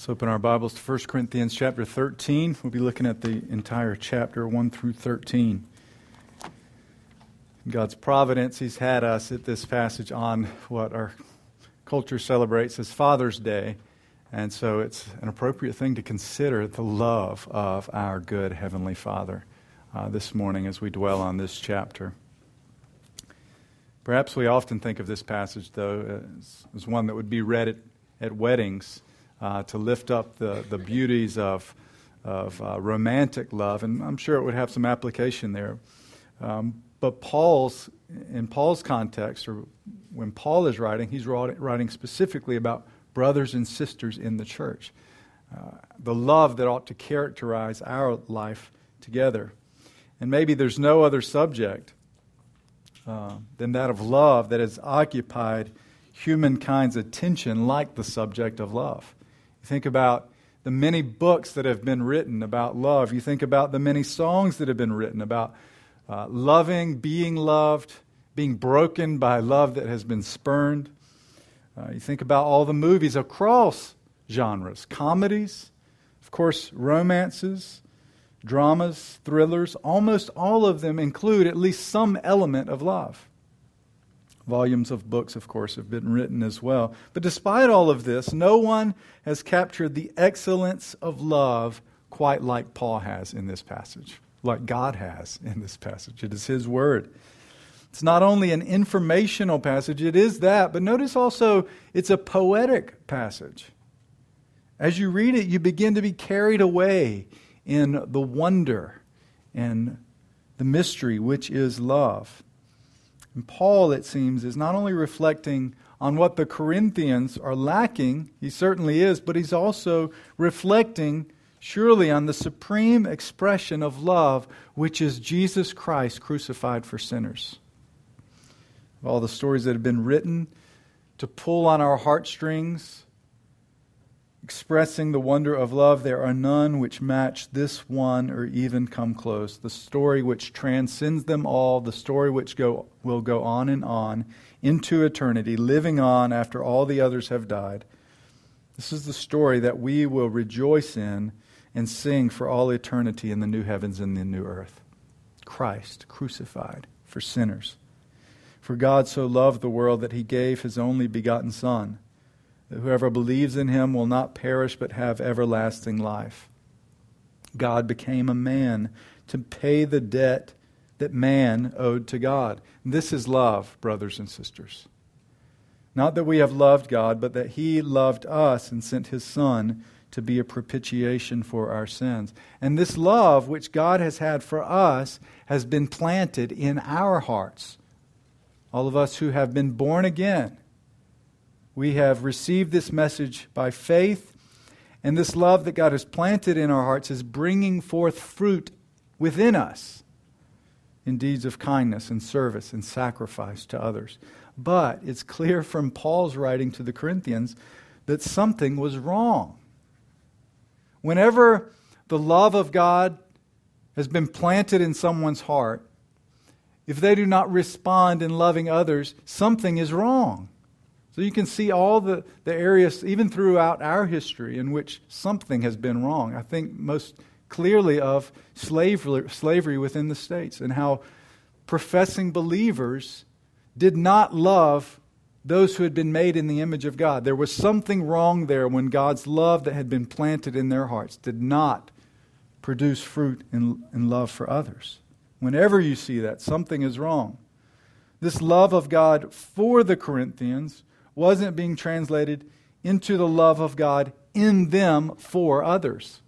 Let's open our Bibles to 1 Corinthians chapter 13. We'll be looking at the entire chapter 1 through 13. God's providence, He's had us at this passage on what our culture celebrates as Father's Day. And so it's an appropriate thing to consider the love of our good Heavenly Father uh, this morning as we dwell on this chapter. Perhaps we often think of this passage, though, as, as one that would be read at, at weddings uh, to lift up the, the beauties of, of uh, romantic love, and I'm sure it would have some application there. Um, but Paul's, in Paul's context, or when Paul is writing, he's writing specifically about brothers and sisters in the church. Uh, the love that ought to characterize our life together. And maybe there's no other subject uh, than that of love that has occupied humankind's attention like the subject of love. You think about the many books that have been written about love. You think about the many songs that have been written about uh, loving, being loved, being broken by love that has been spurned. Uh, you think about all the movies across genres comedies, of course, romances, dramas, thrillers. Almost all of them include at least some element of love. Volumes of books, of course, have been written as well. But despite all of this, no one has captured the excellence of love quite like Paul has in this passage, like God has in this passage. It is His Word. It's not only an informational passage, it is that, but notice also it's a poetic passage. As you read it, you begin to be carried away in the wonder and the mystery, which is love. And Paul, it seems, is not only reflecting on what the Corinthians are lacking, he certainly is, but he's also reflecting surely on the supreme expression of love, which is Jesus Christ crucified for sinners. Of All the stories that have been written to pull on our heartstrings, expressing the wonder of love, there are none which match this one or even come close. The story which transcends them all, the story which go, will go on and on into eternity, living on after all the others have died. This is the story that we will rejoice in and sing for all eternity in the new heavens and the new earth. Christ crucified for sinners. For God so loved the world that he gave his only begotten Son that whoever believes in him will not perish but have everlasting life. God became a man to pay the debt that man owed to God. This is love, brothers and sisters. Not that we have loved God, but that he loved us and sent his Son to be a propitiation for our sins. And this love which God has had for us has been planted in our hearts. All of us who have been born again we have received this message by faith, and this love that God has planted in our hearts is bringing forth fruit within us in deeds of kindness and service and sacrifice to others. But it's clear from Paul's writing to the Corinthians that something was wrong. Whenever the love of God has been planted in someone's heart, if they do not respond in loving others, something is wrong. So you can see all the, the areas, even throughout our history, in which something has been wrong. I think most clearly of slavery, slavery within the states and how professing believers did not love those who had been made in the image of God. There was something wrong there when God's love that had been planted in their hearts did not produce fruit in, in love for others. Whenever you see that, something is wrong. This love of God for the Corinthians wasn't being translated into the love of God in them for others.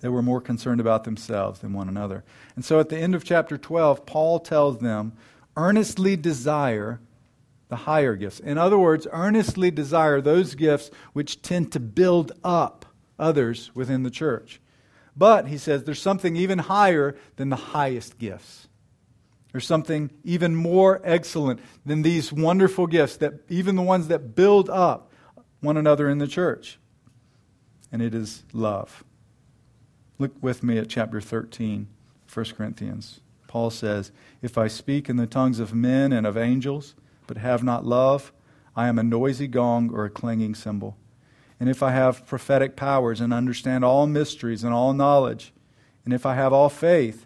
They were more concerned about themselves than one another. And so at the end of chapter 12, Paul tells them, earnestly desire the higher gifts. In other words, earnestly desire those gifts which tend to build up others within the church. But, he says, there's something even higher than the highest gifts. There's something even more excellent than these wonderful gifts that even the ones that build up one another in the church. And it is love. Look with me at chapter 13, 1 Corinthians. Paul says, If I speak in the tongues of men and of angels, but have not love, I am a noisy gong or a clanging cymbal. and if I have prophetic powers and understand all mysteries and all knowledge, and if I have all faith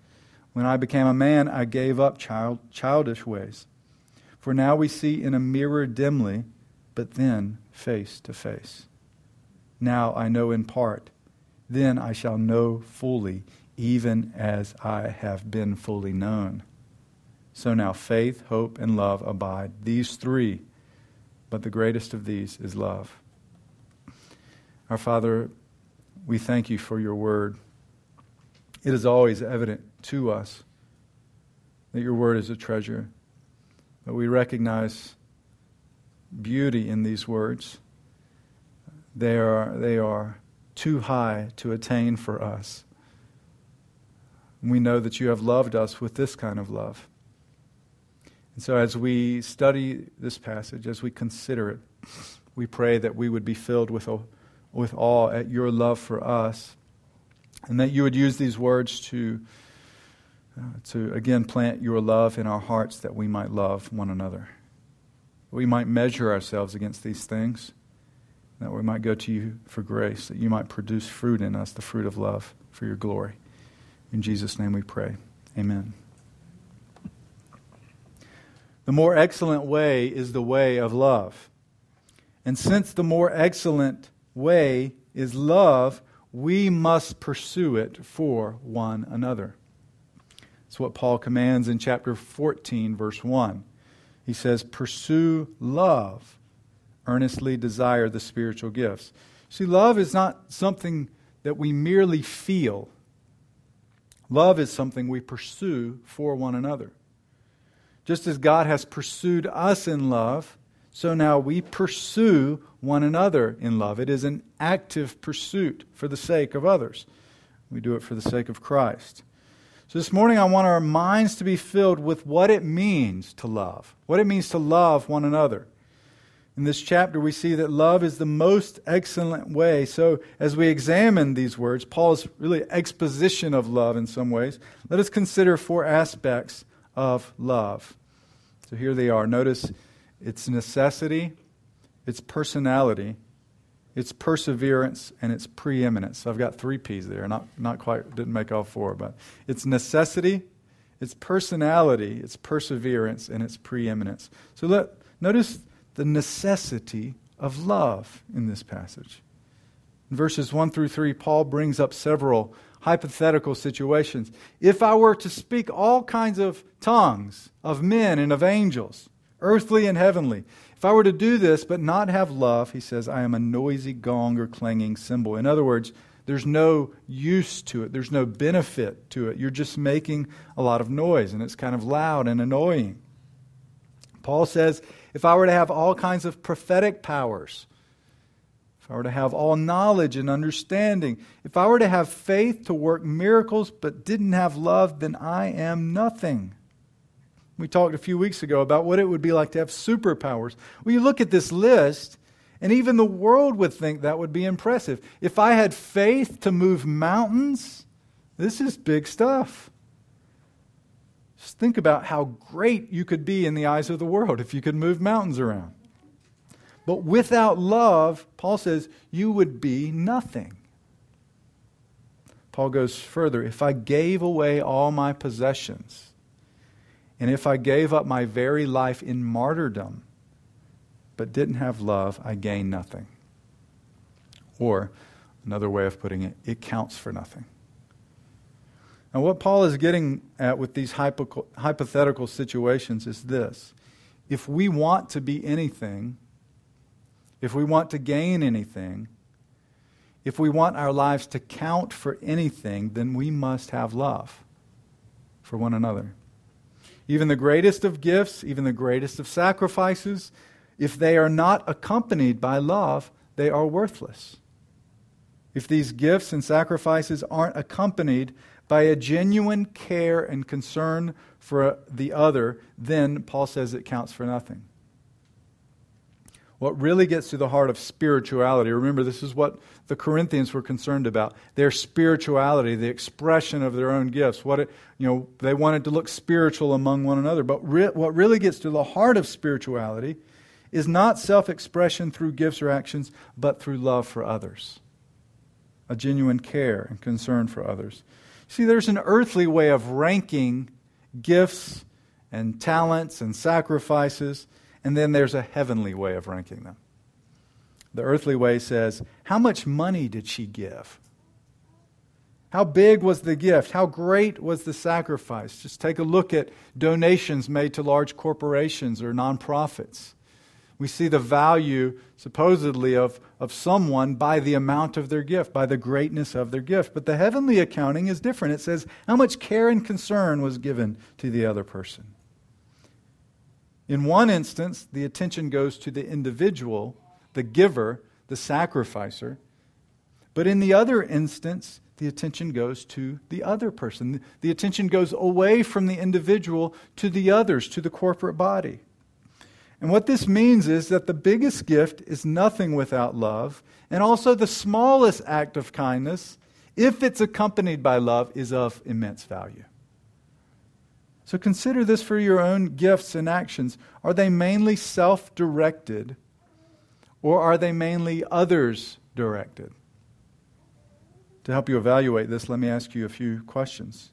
When I became a man, I gave up child, childish ways. For now we see in a mirror dimly, but then face to face. Now I know in part, then I shall know fully, even as I have been fully known. So now faith, hope, and love abide, these three, but the greatest of these is love. Our Father, we thank you for your word. It is always evident to us that your word is a treasure, but we recognize beauty in these words. They are, they are too high to attain for us. We know that you have loved us with this kind of love. And so, as we study this passage, as we consider it, we pray that we would be filled with with awe at your love for us, and that you would use these words to, uh, to again plant your love in our hearts that we might love one another. We might measure ourselves against these things, that we might go to you for grace, that you might produce fruit in us, the fruit of love for your glory. In Jesus' name we pray. Amen. The more excellent way is the way of love. And since the more excellent way is love, we must pursue it for one another. That's what Paul commands in chapter 14, verse 1. He says, Pursue love, earnestly desire the spiritual gifts. See, love is not something that we merely feel, love is something we pursue for one another. Just as God has pursued us in love, so now we pursue one another in love. It is an active pursuit for the sake of others. We do it for the sake of Christ. So this morning, I want our minds to be filled with what it means to love, what it means to love one another. In this chapter, we see that love is the most excellent way. So, as we examine these words, Paul's really exposition of love in some ways, let us consider four aspects of love. So, here they are. Notice its necessity, its personality, its perseverance, and its preeminence. So I've got three P's there. Not, not quite, didn't make all four, but its necessity, its personality, its perseverance, and its preeminence. So let, notice the necessity of love in this passage. In verses 1 through 3, Paul brings up several hypothetical situations. If I were to speak all kinds of tongues of men and of angels, earthly and heavenly. If I were to do this but not have love, he says, I am a noisy gong or clanging cymbal. In other words, there's no use to it, there's no benefit to it. You're just making a lot of noise, and it's kind of loud and annoying. Paul says, if I were to have all kinds of prophetic powers, if I were to have all knowledge and understanding, if I were to have faith to work miracles but didn't have love, then I am nothing. We talked a few weeks ago about what it would be like to have superpowers. Well, you look at this list, and even the world would think that would be impressive. If I had faith to move mountains, this is big stuff. Just think about how great you could be in the eyes of the world if you could move mountains around. But without love, Paul says, you would be nothing. Paul goes further if I gave away all my possessions, and if I gave up my very life in martyrdom, but didn't have love, I gain nothing. Or Another way of putting it, it counts for nothing. Now, what Paul is getting at with these hypo- hypothetical situations is this if we want to be anything, if we want to gain anything, if we want our lives to count for anything, then we must have love for one another. Even the greatest of gifts, even the greatest of sacrifices, if they are not accompanied by love, they are worthless. If these gifts and sacrifices aren't accompanied by a genuine care and concern for the other, then Paul says it counts for nothing. What really gets to the heart of spirituality, remember, this is what the Corinthians were concerned about their spirituality, the expression of their own gifts. What it, you know, they wanted to look spiritual among one another. But re- what really gets to the heart of spirituality is not self expression through gifts or actions, but through love for others, a genuine care and concern for others. See, there's an earthly way of ranking gifts and talents and sacrifices and then there's a heavenly way of ranking them. The earthly way says, How much money did she give? How big was the gift? How great was the sacrifice? Just take a look at donations made to large corporations or nonprofits. We see the value, supposedly, of, of someone by the amount of their gift, by the greatness of their gift. But the heavenly accounting is different. It says how much care and concern was given to the other person. In one instance, the attention goes to the individual, the giver, the sacrificer. But in the other instance, the attention goes to the other person. The attention goes away from the individual to the others, to the corporate body. And what this means is that the biggest gift is nothing without love, and also the smallest act of kindness, if it's accompanied by love, is of immense value. So consider this for your own gifts and actions. Are they mainly self directed or are they mainly others directed? To help you evaluate this, let me ask you a few questions.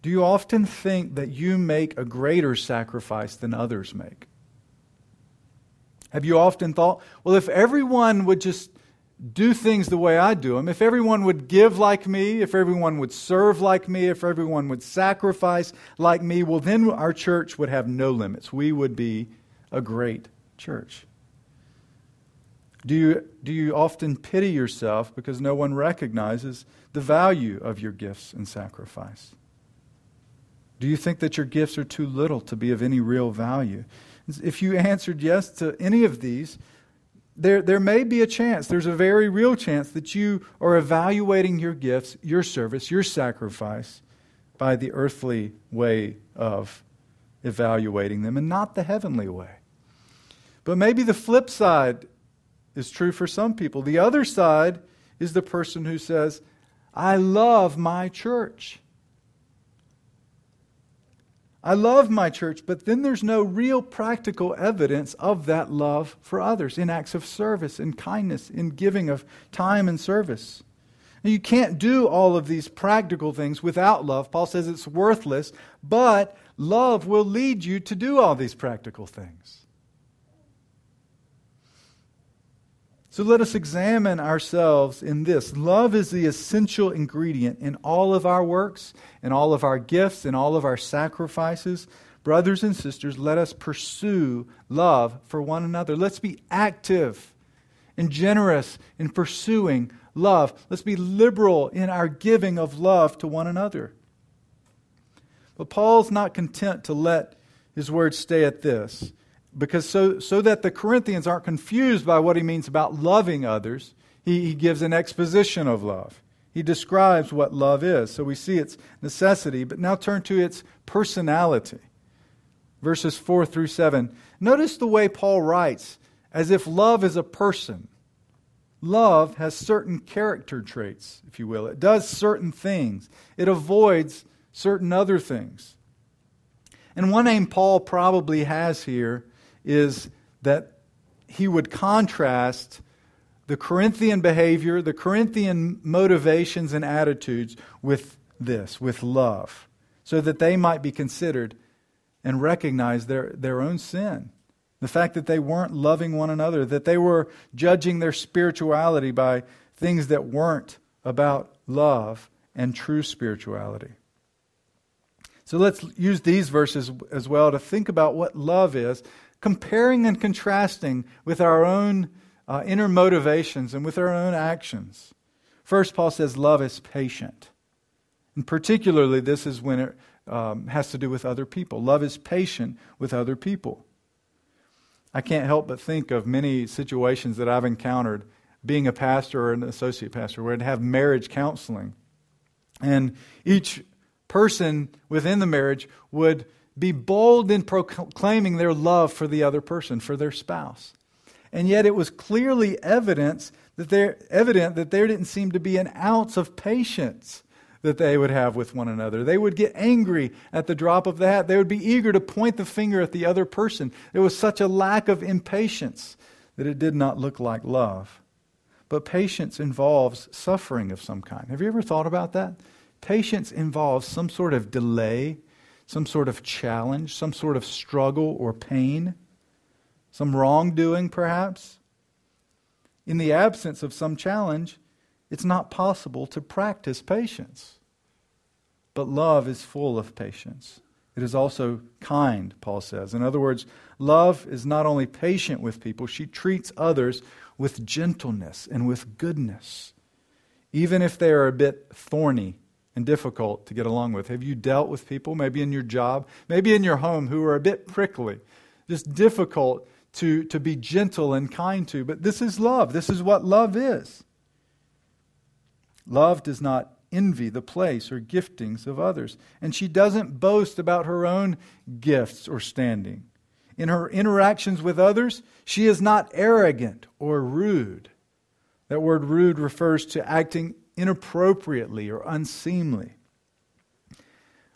Do you often think that you make a greater sacrifice than others make? Have you often thought, well, if everyone would just do things the way I do them, if everyone would give like me, if everyone would serve like me, if everyone would sacrifice like me, well, then our church would have no limits. We would be a great church. Do you, do you often pity yourself because no one recognizes the value of your gifts and sacrifice? Do you think that your gifts are too little to be of any real value? If you answered yes to any of these, there, there may be a chance, there's a very real chance that you are evaluating your gifts, your service, your sacrifice by the earthly way of evaluating them and not the heavenly way. But maybe the flip side is true for some people. The other side is the person who says, I love my church. I love my church, but then there's no real practical evidence of that love for others in acts of service, in kindness, in giving of time and service. And you can't do all of these practical things without love. Paul says it's worthless, but love will lead you to do all these practical things. So let us examine ourselves in this. Love is the essential ingredient in all of our works, in all of our gifts, in all of our sacrifices. Brothers and sisters, let us pursue love for one another. Let's be active and generous in pursuing love. Let's be liberal in our giving of love to one another. But Paul's not content to let his words stay at this because so, so that the Corinthians aren't confused by what he means about loving others, he, he gives an exposition of love. He describes what love is. So we see its necessity, but now turn to its personality. Verses 4 through 7. Notice the way Paul writes as if love is a person. Love has certain character traits, if you will. It does certain things, it avoids certain other things. And one aim Paul probably has here is that he would contrast the Corinthian behavior, the Corinthian motivations and attitudes with this, with love, so that they might be considered and recognize their, their own sin. The fact that they weren't loving one another, that they were judging their spirituality by things that weren't about love and true spirituality. So let's use these verses as well to think about what love is, comparing and contrasting with our own uh, inner motivations and with our own actions. First, Paul says love is patient. And particularly, this is when it um, has to do with other people. Love is patient with other people. I can't help but think of many situations that I've encountered being a pastor or an associate pastor where I'd have marriage counseling. And each person within the marriage would be bold in proclaiming their love for the other person, for their spouse. And yet it was clearly evidence that there, evident that there didn't seem to be an ounce of patience that they would have with one another. They would get angry at the drop of the hat. They would be eager to point the finger at the other person. There was such a lack of impatience that it did not look like love. But patience involves suffering of some kind. Have you ever thought about that? Patience involves some sort of delay, some sort of challenge, some sort of struggle or pain, some wrongdoing, perhaps. In the absence of some challenge, it's not possible to practice patience. But love is full of patience. It is also kind, Paul says. In other words, love is not only patient with people, she treats others with gentleness and with goodness, even if they are a bit thorny and difficult to get along with. Have you dealt with people, maybe in your job, maybe in your home, who are a bit prickly, just difficult to, to be gentle and kind to? But this is love. This is what love is. Love does not envy the place or giftings of others, and she doesn't boast about her own gifts or standing. In her interactions with others, she is not arrogant or rude. That word rude refers to acting inappropriately or unseemly.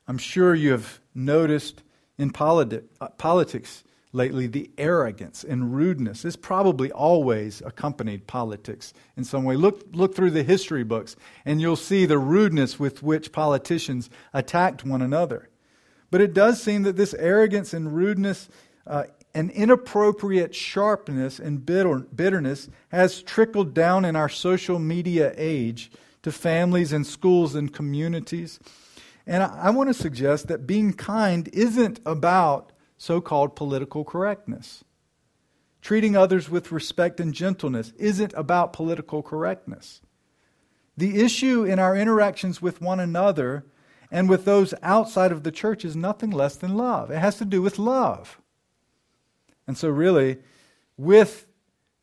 I'm sure you have noticed in politi- uh, politics lately the arrogance and rudeness This probably always accompanied politics in some way. Look, look through the history books and you'll see the rudeness with which politicians attacked one another. But it does seem that this arrogance and rudeness uh, an inappropriate sharpness and bitter, bitterness has trickled down in our social media age to families and schools and communities. And I, I want to suggest that being kind isn't about so called political correctness. Treating others with respect and gentleness isn't about political correctness. The issue in our interactions with one another and with those outside of the church is nothing less than love. It has to do with love. And so, really, with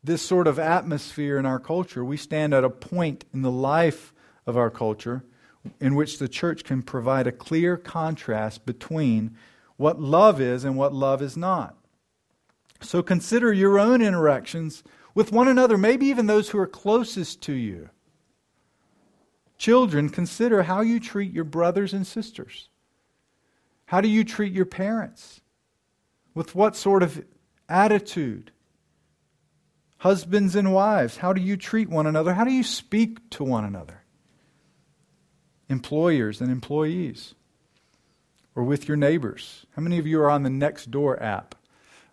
this sort of atmosphere in our culture, we stand at a point in the life of our culture in which the church can provide a clear contrast between what love is and what love is not. So consider your own interactions with one another, maybe even those who are closest to you. Children, consider how you treat your brothers and sisters. How do you treat your parents? With what sort of attitude. Husbands and wives, how do you treat one another? How do you speak to one another? Employers and employees, or with your neighbors. How many of you are on the Nextdoor app?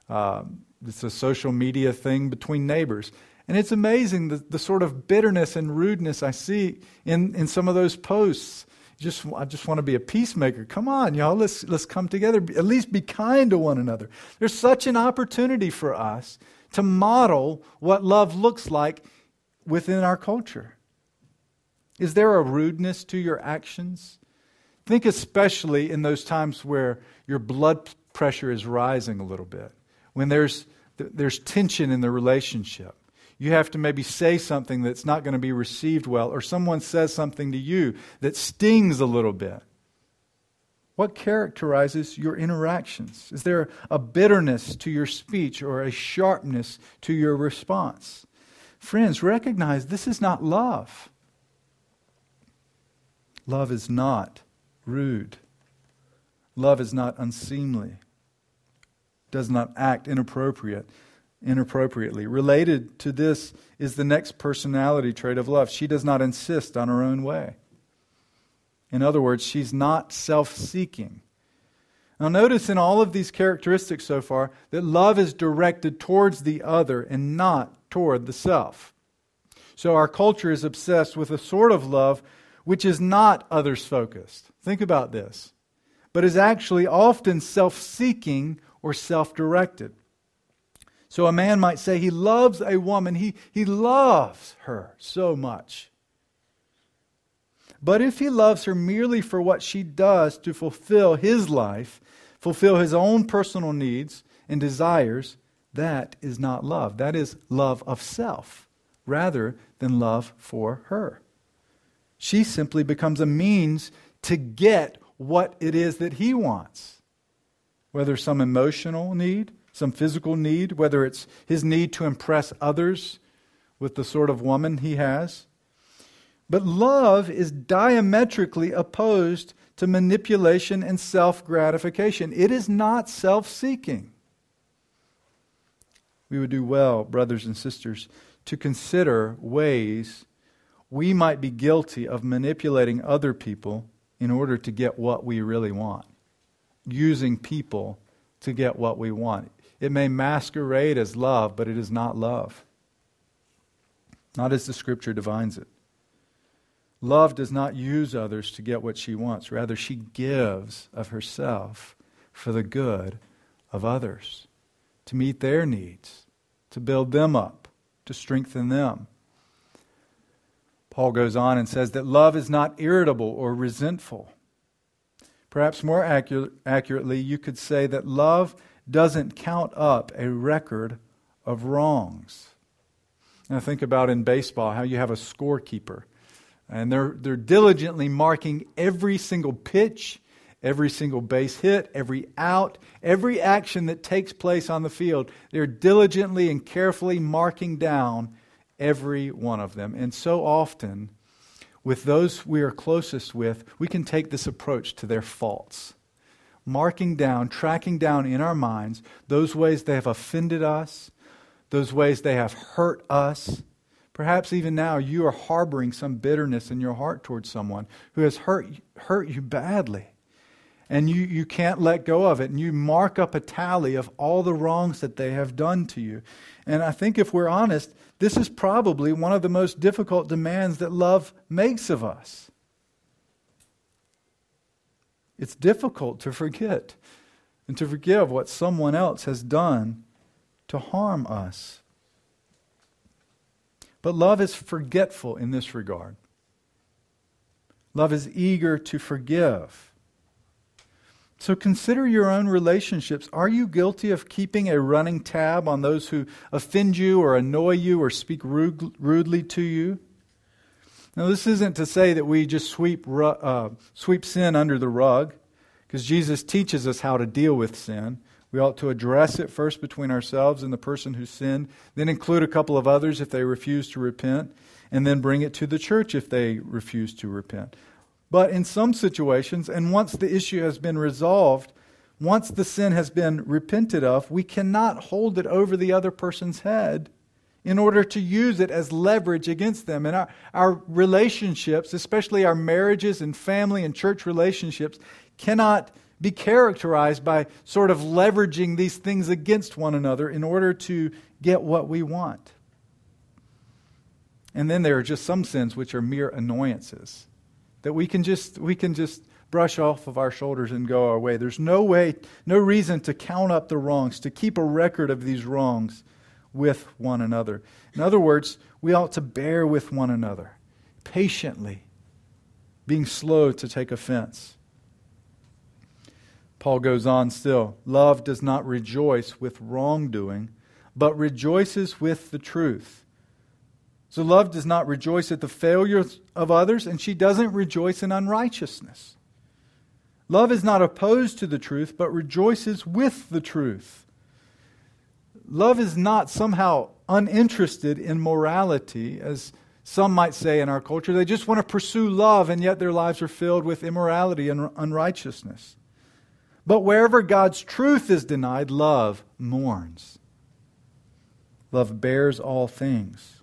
Um, it's a social media thing between neighbors. And it's amazing the, the sort of bitterness and rudeness I see in, in some of those posts just I just want to be a peacemaker. Come on, y'all, let's let's come together. At least be kind to one another. There's such an opportunity for us to model what love looks like within our culture. Is there a rudeness to your actions? Think especially in those times where your blood pressure is rising a little bit, when there's there's tension in the relationship you have to maybe say something that's not going to be received well, or someone says something to you that stings a little bit. What characterizes your interactions? Is there a bitterness to your speech or a sharpness to your response? Friends, recognize this is not love. Love is not rude. Love is not unseemly. Does not act inappropriate inappropriately. Related to this is the next personality trait of love. She does not insist on her own way. In other words, she's not self seeking. Now, notice in all of these characteristics so far that love is directed towards the other and not toward the self. So our culture is obsessed with a sort of love which is not others focused. Think about this. But is actually often self seeking or self directed. So a man might say he loves a woman, he, he loves her so much. But if he loves her merely for what she does to fulfill his life, fulfill his own personal needs and desires, that is not love. That is love of self rather than love for her. She simply becomes a means to get what it is that he wants, whether some emotional need, some physical need, whether it's his need to impress others with the sort of woman he has. But love is diametrically opposed to manipulation and self gratification. It is not self seeking. We would do well, brothers and sisters, to consider ways we might be guilty of manipulating other people in order to get what we really want, using people to get what we want. It may masquerade as love, but it is not love. Not as the scripture defines it. Love does not use others to get what she wants. Rather, she gives of herself for the good of others, to meet their needs, to build them up, to strengthen them. Paul goes on and says that love is not irritable or resentful. Perhaps more accurate, accurately, you could say that love doesn't count up a record of wrongs. Now, think about in baseball how you have a scorekeeper, and they're, they're diligently marking every single pitch, every single base hit, every out, every action that takes place on the field. They're diligently and carefully marking down every one of them. And so often, with those we are closest with, we can take this approach to their faults marking down, tracking down in our minds those ways they have offended us, those ways they have hurt us. Perhaps even now you are harboring some bitterness in your heart towards someone who has hurt, hurt you badly. And you, you can't let go of it. And you mark up a tally of all the wrongs that they have done to you. And I think if we're honest, this is probably one of the most difficult demands that love makes of us. It's difficult to forget and to forgive what someone else has done to harm us. But love is forgetful in this regard. Love is eager to forgive. So consider your own relationships. Are you guilty of keeping a running tab on those who offend you or annoy you or speak rude, rudely to you? Now, this isn't to say that we just sweep, uh, sweep sin under the rug, because Jesus teaches us how to deal with sin. We ought to address it first between ourselves and the person who sinned, then include a couple of others if they refuse to repent, and then bring it to the church if they refuse to repent. But in some situations, and once the issue has been resolved, once the sin has been repented of, we cannot hold it over the other person's head in order to use it as leverage against them. And our, our relationships, especially our marriages and family and church relationships, cannot be characterized by sort of leveraging these things against one another in order to get what we want. And then there are just some sins which are mere annoyances that we can just we can just brush off of our shoulders and go our way. There's no way, no reason to count up the wrongs, to keep a record of these wrongs with one another. In other words, we ought to bear with one another patiently, being slow to take offense. Paul goes on still love does not rejoice with wrongdoing, but rejoices with the truth. So love does not rejoice at the failures of others, and she doesn't rejoice in unrighteousness. Love is not opposed to the truth, but rejoices with the truth. Love is not somehow uninterested in morality, as some might say in our culture. They just want to pursue love, and yet their lives are filled with immorality and unrighteousness. But wherever God's truth is denied, love mourns. Love bears all things.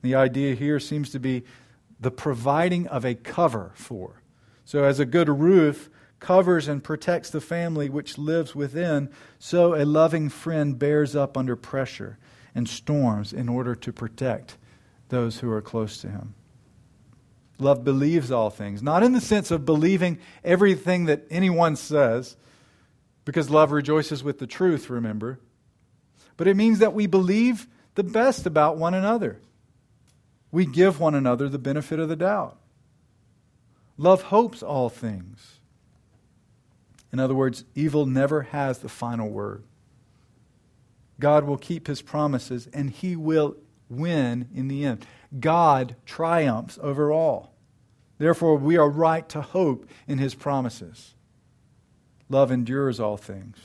The idea here seems to be the providing of a cover for. So, as a good roof covers and protects the family which lives within, so a loving friend bears up under pressure and storms in order to protect those who are close to him. Love believes all things, not in the sense of believing everything that anyone says, because love rejoices with the truth, remember, but it means that we believe the best about one another. We give one another the benefit of the doubt. Love hopes all things. In other words, evil never has the final word. God will keep his promises and he will win in the end. God triumphs over all. Therefore, we are right to hope in his promises. Love endures all things.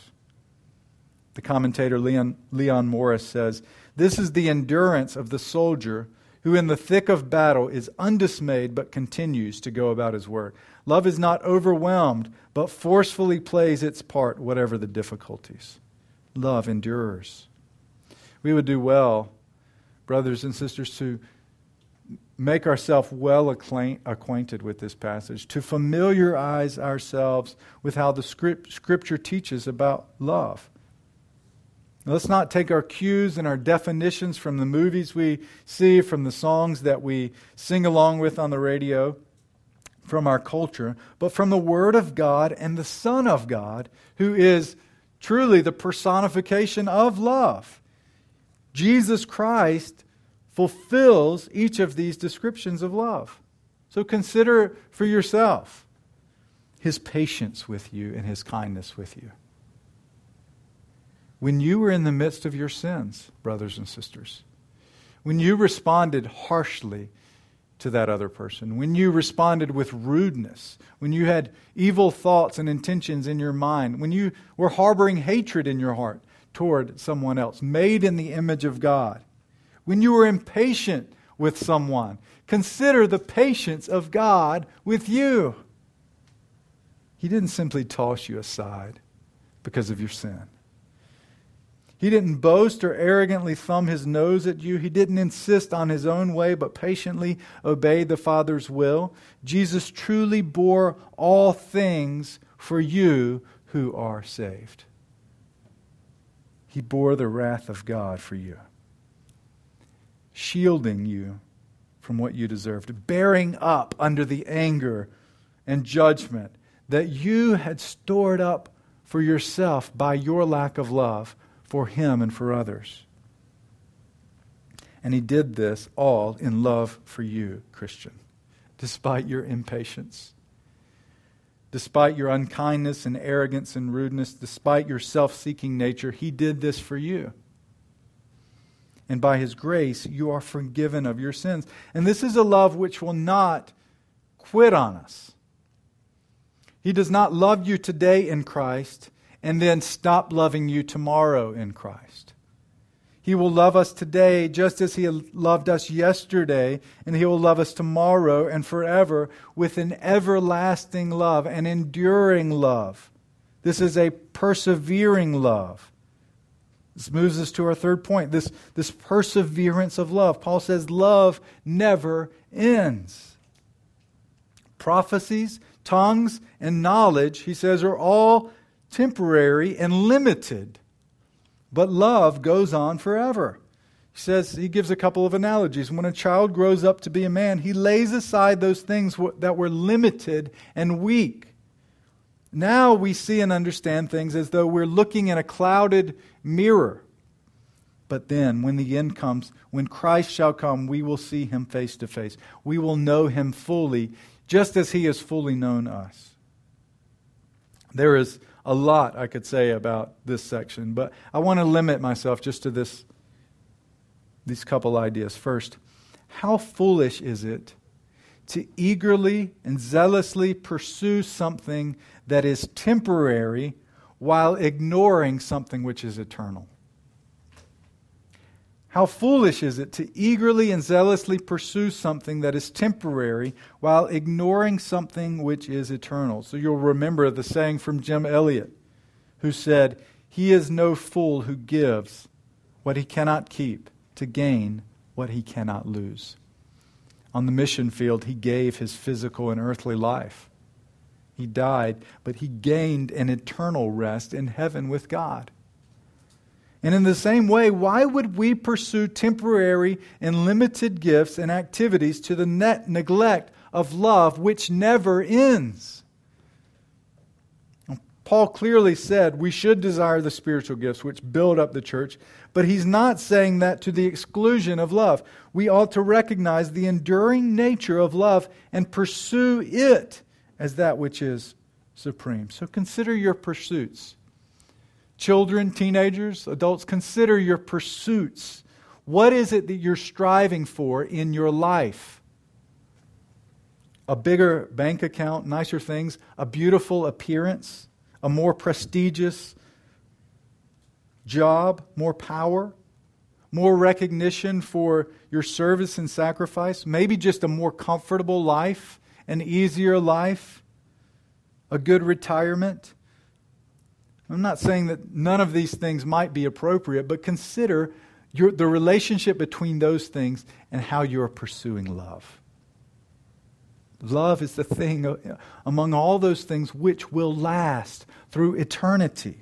The commentator Leon, Leon Morris says this is the endurance of the soldier who, in the thick of battle, is undismayed but continues to go about his work. Love is not overwhelmed, but forcefully plays its part, whatever the difficulties. Love endures. We would do well, brothers and sisters, to make ourselves well acquainted with this passage, to familiarize ourselves with how the script, Scripture teaches about love. Let's not take our cues and our definitions from the movies we see, from the songs that we sing along with on the radio, from our culture, but from the Word of God and the Son of God, who is truly the personification of love. Jesus Christ fulfills each of these descriptions of love. So consider for yourself his patience with you and his kindness with you when you were in the midst of your sins, brothers and sisters, when you responded harshly to that other person, when you responded with rudeness, when you had evil thoughts and intentions in your mind, when you were harboring hatred in your heart toward someone else, made in the image of God, when you are impatient with someone, consider the patience of God with you. He didn't simply toss you aside because of your sin. He didn't boast or arrogantly thumb his nose at you. He didn't insist on his own way, but patiently obeyed the Father's will. Jesus truly bore all things for you who are saved. He bore the wrath of God for you, shielding you from what you deserved, bearing up under the anger and judgment that you had stored up for yourself by your lack of love for him and for others. And he did this all in love for you, Christian, despite your impatience, despite your unkindness and arrogance and rudeness, despite your self seeking nature. He did this for you. And by his grace, you are forgiven of your sins. And this is a love which will not quit on us. He does not love you today in Christ and then stop loving you tomorrow in Christ. He will love us today just as He loved us yesterday, and He will love us tomorrow and forever with an everlasting love, an enduring love. This is a persevering love. This moves us to our third point this, this perseverance of love. Paul says, Love never ends. Prophecies, tongues, and knowledge, he says, are all temporary and limited, but love goes on forever. He says, he gives a couple of analogies. When a child grows up to be a man, he lays aside those things that were limited and weak. Now we see and understand things as though we're looking in a clouded mirror. But then, when the end comes, when Christ shall come, we will see him face to face. We will know him fully, just as he has fully known us. There is a lot I could say about this section, but I want to limit myself just to this these couple ideas. First, how foolish is it to eagerly and zealously pursue something that is temporary while ignoring something which is eternal? How foolish is it to eagerly and zealously pursue something that is temporary while ignoring something which is eternal? So you'll remember the saying from Jim Elliot, who said, He is no fool who gives what he cannot keep to gain what he cannot lose. On the mission field, he gave his physical and earthly life. He died, but he gained an eternal rest in heaven with God. And in the same way, why would we pursue temporary and limited gifts and activities to the net neglect of love which never ends? Paul clearly said we should desire the spiritual gifts which build up the church, but he's not saying that to the exclusion of love. We ought to recognize the enduring nature of love and pursue it as that which is supreme. So consider your pursuits. Children, teenagers, adults, consider your pursuits. What is it that you're striving for in your life? A bigger bank account, nicer things, a beautiful appearance? A more prestigious job, more power, more recognition for your service and sacrifice, maybe just a more comfortable life, an easier life, a good retirement. I'm not saying that none of these things might be appropriate, but consider your, the relationship between those things and how you are pursuing love. Love is the thing uh, among all those things which will last through eternity.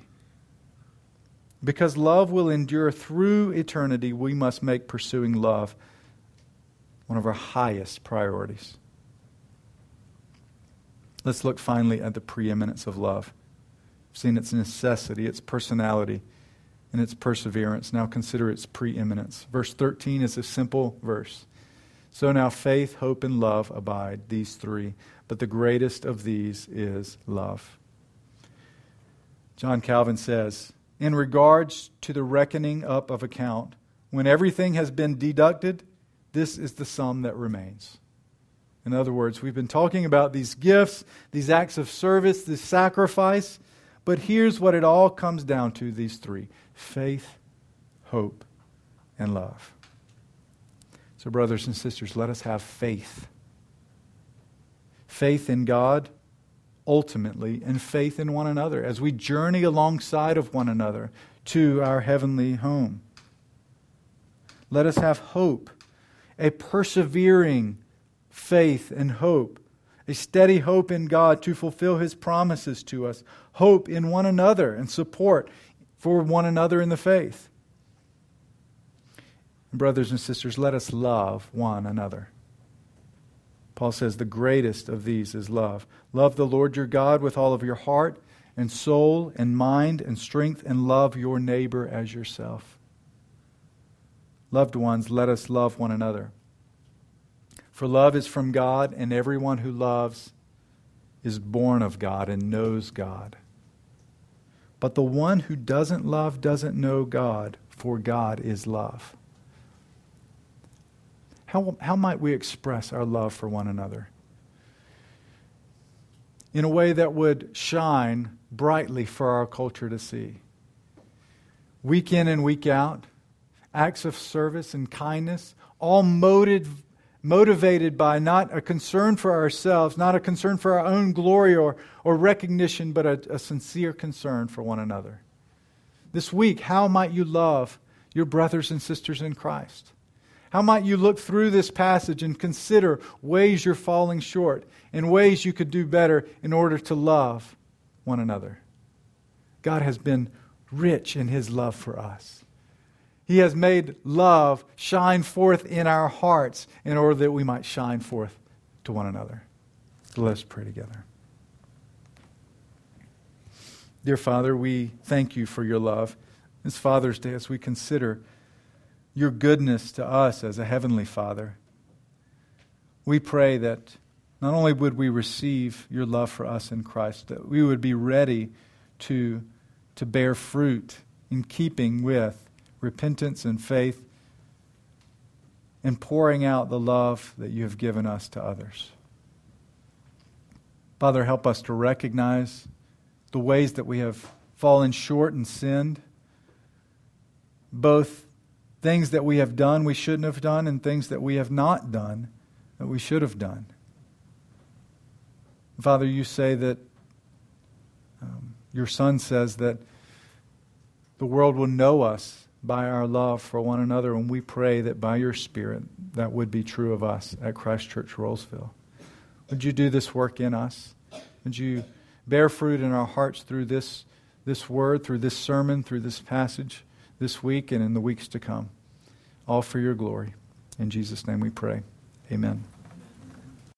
Because love will endure through eternity, we must make pursuing love one of our highest priorities. Let's look finally at the preeminence of love. We've seen its necessity, its personality, and its perseverance. Now consider its preeminence. Verse 13 is a simple verse. So now faith, hope, and love abide, these three. But the greatest of these is love. John Calvin says, In regards to the reckoning up of account, when everything has been deducted, this is the sum that remains. In other words, we've been talking about these gifts, these acts of service, this sacrifice, but here's what it all comes down to these three faith, hope, and love. So, brothers and sisters, let us have faith. Faith in God, ultimately, and faith in one another as we journey alongside of one another to our heavenly home. Let us have hope, a persevering faith and hope, a steady hope in God to fulfill His promises to us, hope in one another and support for one another in the faith. Brothers and sisters, let us love one another. Paul says the greatest of these is love. Love the Lord your God with all of your heart and soul and mind and strength, and love your neighbor as yourself. Loved ones, let us love one another. For love is from God, and everyone who loves is born of God and knows God. But the one who doesn't love doesn't know God, for God is love. How, how might we express our love for one another? In a way that would shine brightly for our culture to see. Week in and week out, acts of service and kindness, all motive, motivated by not a concern for ourselves, not a concern for our own glory or, or recognition, but a, a sincere concern for one another. This week, how might you love your brothers and sisters in Christ? How might you look through this passage and consider ways you're falling short and ways you could do better in order to love one another? God has been rich in his love for us. He has made love shine forth in our hearts in order that we might shine forth to one another. let us pray together. Dear Father, we thank you for your love. This Father's Day, as we consider your goodness to us as a heavenly Father. We pray that not only would we receive your love for us in Christ, that we would be ready to, to bear fruit in keeping with repentance and faith and pouring out the love that you have given us to others. Father, help us to recognize the ways that we have fallen short and sinned, both things that we have done we shouldn't have done, and things that we have not done that we should have done. Father, you say that um, your Son says that the world will know us by our love for one another, and we pray that by your Spirit that would be true of us at Christ Church Rolesville. Would you do this work in us? Would you bear fruit in our hearts through this, this word, through this sermon, through this passage? This week and in the weeks to come. All for your glory. In Jesus' name we pray. Amen.